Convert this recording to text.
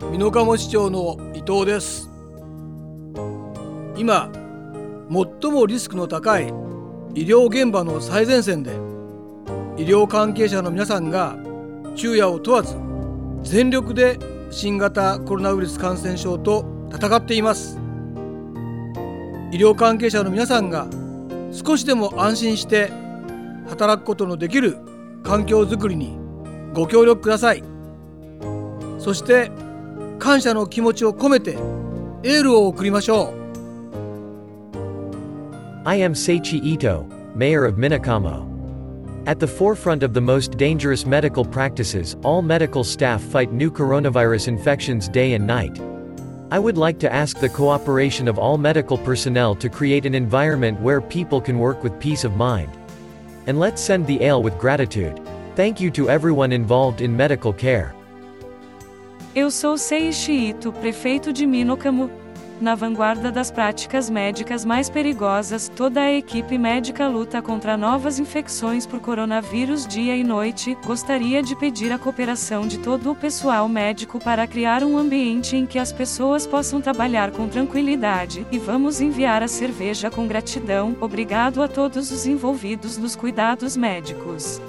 美濃加茂市長の伊藤です。今最もリスクの高い医療現場の最前線で医療関係者の皆さんが昼夜を問わず全力で新型コロナウイルス感染症と戦っています。医療関係者の皆さんが少しでも安心して働くことのできる環境づくりにご協力ください。そして感謝の気持ちを込めてエールを送りましょう I am Seichi Ito, Mayor of Minakamo. At the forefront of the most dangerous medical practices, all medical staff fight new coronavirus infections day and night. I would like to ask the cooperation of all medical personnel to create an environment where people can work with peace of mind. And let's send the ale with gratitude. Thank you to everyone involved in medical care. Eu sou Ito, prefeito de Minokamo. Na vanguarda das práticas médicas mais perigosas, toda a equipe médica luta contra novas infecções por coronavírus dia e noite. Gostaria de pedir a cooperação de todo o pessoal médico para criar um ambiente em que as pessoas possam trabalhar com tranquilidade. E vamos enviar a cerveja com gratidão. Obrigado a todos os envolvidos nos cuidados médicos.